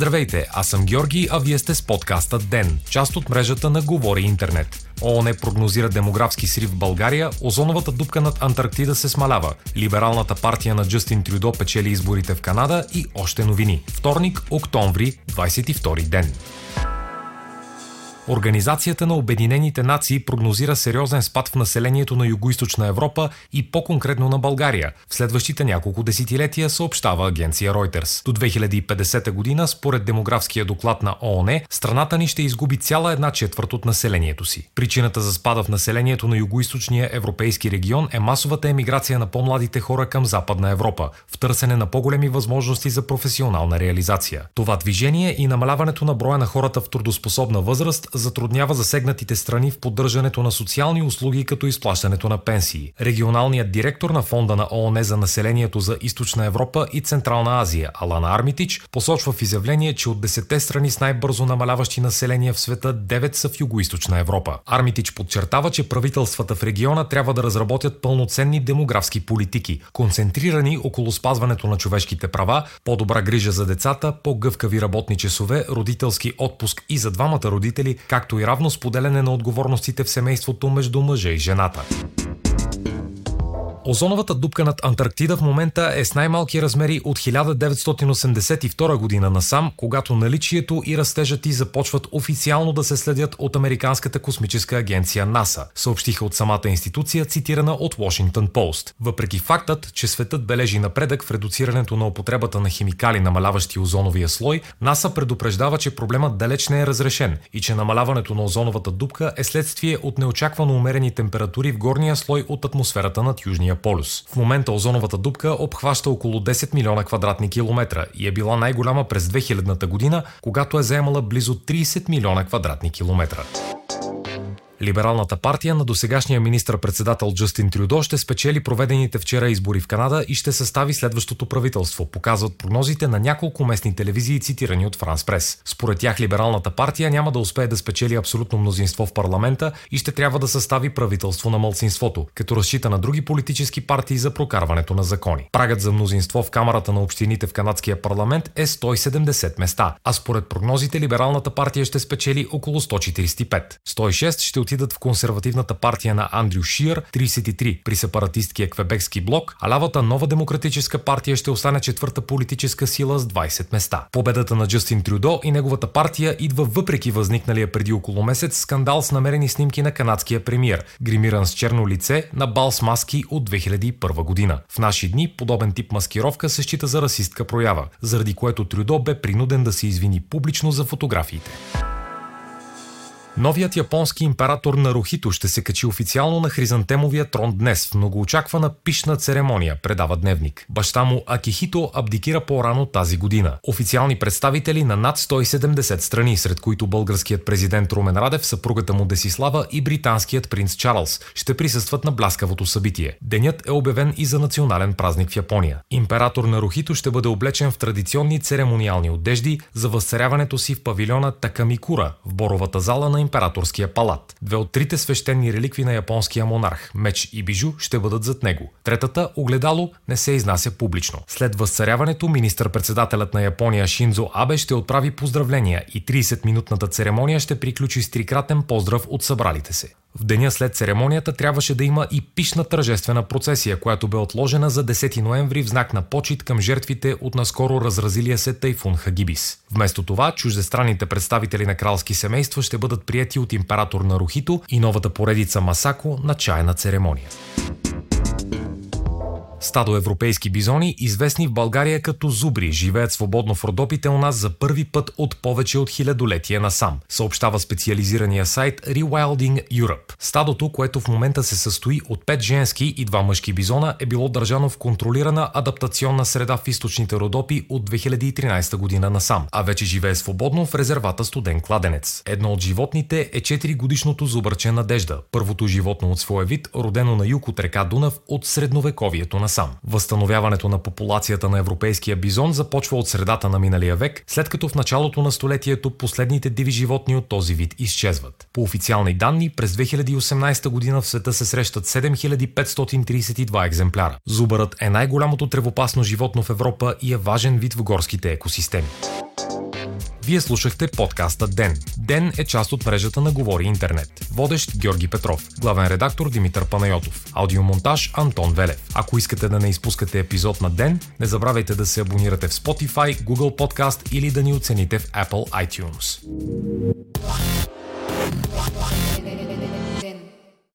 Здравейте, аз съм Георги, а вие сте с подкаста ДЕН, част от мрежата на Говори Интернет. ООН прогнозира демографски срив в България, озоновата дупка над Антарктида се смалява, либералната партия на Джастин Трюдо печели изборите в Канада и още новини. Вторник, октомври, 22 ден. Организацията на Обединените нации прогнозира сериозен спад в населението на Юго-Источна Европа и по-конкретно на България. В следващите няколко десетилетия съобщава агенция Reuters. До 2050 година, според демографския доклад на ООН, страната ни ще изгуби цяла една четвърт от населението си. Причината за спада в населението на Юго-Источния европейски регион е масовата емиграция на по-младите хора към Западна Европа, в търсене на по-големи възможности за професионална реализация. Това движение и намаляването на броя на хората в трудоспособна възраст затруднява засегнатите страни в поддържането на социални услуги като изплащането на пенсии. Регионалният директор на фонда на ООН за населението за Източна Европа и Централна Азия, Алана Армитич, посочва в изявление, че от 10 страни с най-бързо намаляващи население в света 9 са в Юго-Источна Европа. Армитич подчертава, че правителствата в региона трябва да разработят пълноценни демографски политики, концентрирани около спазването на човешките права, по-добра грижа за децата, по-гъвкави работни часове, родителски отпуск и за двамата родители, както и равно споделяне на отговорностите в семейството между мъжа и жената. Озоновата дупка над Антарктида в момента е с най-малки размери от 1982 година насам, когато наличието и растежът и започват официално да се следят от Американската космическа агенция НАСА, съобщиха от самата институция, цитирана от Washington Post. Въпреки фактът, че светът бележи напредък в редуцирането на употребата на химикали, намаляващи озоновия слой, НАСА предупреждава, че проблемът далеч не е разрешен и че намаляването на озоновата дупка е следствие от неочаквано умерени температури в горния слой от атмосферата над Южния полюс. В момента озоновата дупка обхваща около 10 милиона квадратни километра и е била най-голяма през 2000-та година, когато е заемала близо 30 милиона квадратни километра. Либералната партия на досегашния министр-председател Джастин Трюдо ще спечели проведените вчера избори в Канада и ще състави следващото правителство, показват прогнозите на няколко местни телевизии, цитирани от Франс Прес. Според тях либералната партия няма да успее да спечели абсолютно мнозинство в парламента и ще трябва да състави правителство на мълцинството, като разчита на други политически партии за прокарването на закони. Прагът за мнозинство в Камерата на общините в канадския парламент е 170 места, а според прогнозите либералната партия ще спечели около 145. 106 ще отидат в консервативната партия на Андрю Шиер, 33 при сепаратисткия квебекски блок, а лявата нова демократическа партия ще остане четвърта политическа сила с 20 места. Победата на Джастин Трюдо и неговата партия идва въпреки възникналия преди около месец скандал с намерени снимки на канадския премиер, гримиран с черно лице на бал с маски от 2001 година. В наши дни подобен тип маскировка се счита за расистка проява, заради което Трюдо бе принуден да се извини публично за фотографиите. Новият японски император Нарухито ще се качи официално на хризантемовия трон днес в многоочаквана пишна церемония, предава Дневник. Баща му Акихито абдикира по-рано тази година. Официални представители на над 170 страни, сред които българският президент Румен Радев, съпругата му Десислава и британският принц Чарлз, ще присъстват на бляскавото събитие. Денят е обявен и за национален празник в Япония. Император Нарухито ще бъде облечен в традиционни церемониални одежди за възцаряването си в павилиона Такамикура в боровата зала на императорския палат. Две от трите свещени реликви на японския монарх – меч и бижу, ще бъдат зад него. Третата – огледало, не се изнася публично. След възцаряването, министър-председателят на Япония Шинзо Абе ще отправи поздравления и 30-минутната церемония ще приключи с трикратен поздрав от събралите се. В деня след церемонията трябваше да има и пишна тържествена процесия, която бе отложена за 10 ноември в знак на почет към жертвите от наскоро разразилия се тайфун Хагибис. Вместо това, чуждестранните представители на кралски семейства ще бъдат прияти от император на Рухито и новата поредица Масако на чайна церемония. Стадо европейски бизони, известни в България като зубри, живеят свободно в Родопите у нас за първи път от повече от хилядолетие насам, съобщава специализирания сайт Rewilding Europe. Стадото, което в момента се състои от 5 женски и 2 мъжки бизона, е било държано в контролирана адаптационна среда в източните Родопи от 2013 година насам, а вече живее свободно в резервата Студен кладенец. Едно от животните е 4 годишното зубърче Надежда, първото животно от своя вид, родено на юг от река Дунав от средновековието на насам. Възстановяването на популацията на европейския бизон започва от средата на миналия век, след като в началото на столетието последните диви животни от този вид изчезват. По официални данни, през 2018 година в света се срещат 7532 екземпляра. Зубърът е най-голямото тревопасно животно в Европа и е важен вид в горските екосистеми. Вие слушахте подкаста Ден. Ден е част от мрежата на Говори Интернет. Водещ Георги Петров. Главен редактор Димитър Панайотов. Аудиомонтаж Антон Велев. Ако искате да не изпускате епизод на Ден, не забравяйте да се абонирате в Spotify, Google Podcast или да ни оцените в Apple iTunes.